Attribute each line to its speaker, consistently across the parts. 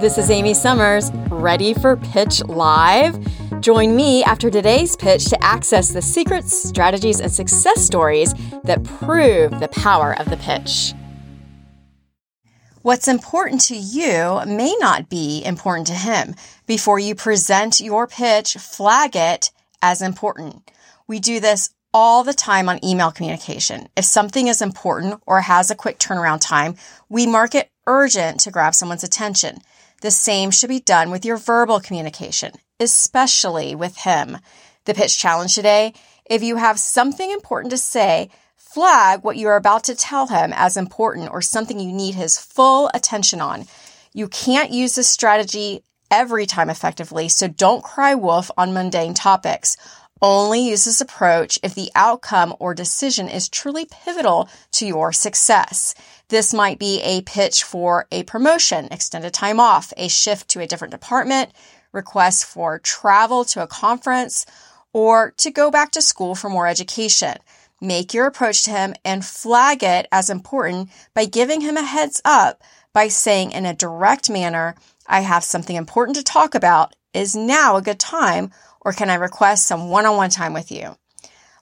Speaker 1: This is Amy Summers, ready for Pitch Live? Join me after today's pitch to access the secrets, strategies, and success stories that prove the power of the pitch. What's important to you may not be important to him. Before you present your pitch, flag it as important. We do this all the time on email communication. If something is important or has a quick turnaround time, we mark it urgent to grab someone's attention. The same should be done with your verbal communication, especially with him. The pitch challenge today if you have something important to say, flag what you are about to tell him as important or something you need his full attention on. You can't use this strategy every time effectively, so don't cry wolf on mundane topics. Only use this approach if the outcome or decision is truly pivotal to your success. This might be a pitch for a promotion, extended time off, a shift to a different department, request for travel to a conference, or to go back to school for more education. Make your approach to him and flag it as important by giving him a heads up by saying in a direct manner, I have something important to talk about. Is now a good time or can I request some one on one time with you?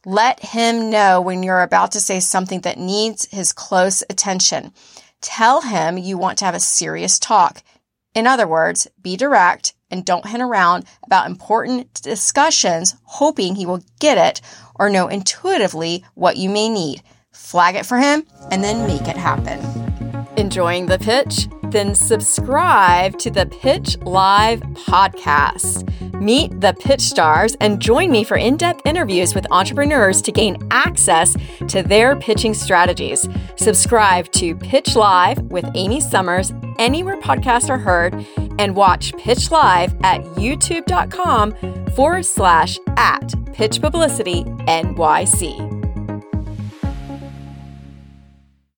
Speaker 1: Let him know when you're about to say something that needs his close attention. Tell him you want to have a serious talk. In other words, be direct and don't hint around about important discussions, hoping he will get it or know intuitively what you may need. Flag it for him and then make it happen. Enjoying the pitch? Then subscribe to the Pitch Live podcast. Meet the pitch stars and join me for in depth interviews with entrepreneurs to gain access to their pitching strategies. Subscribe to Pitch Live with Amy Summers anywhere podcasts are heard and watch Pitch Live at youtube.com forward slash at Pitch Publicity NYC.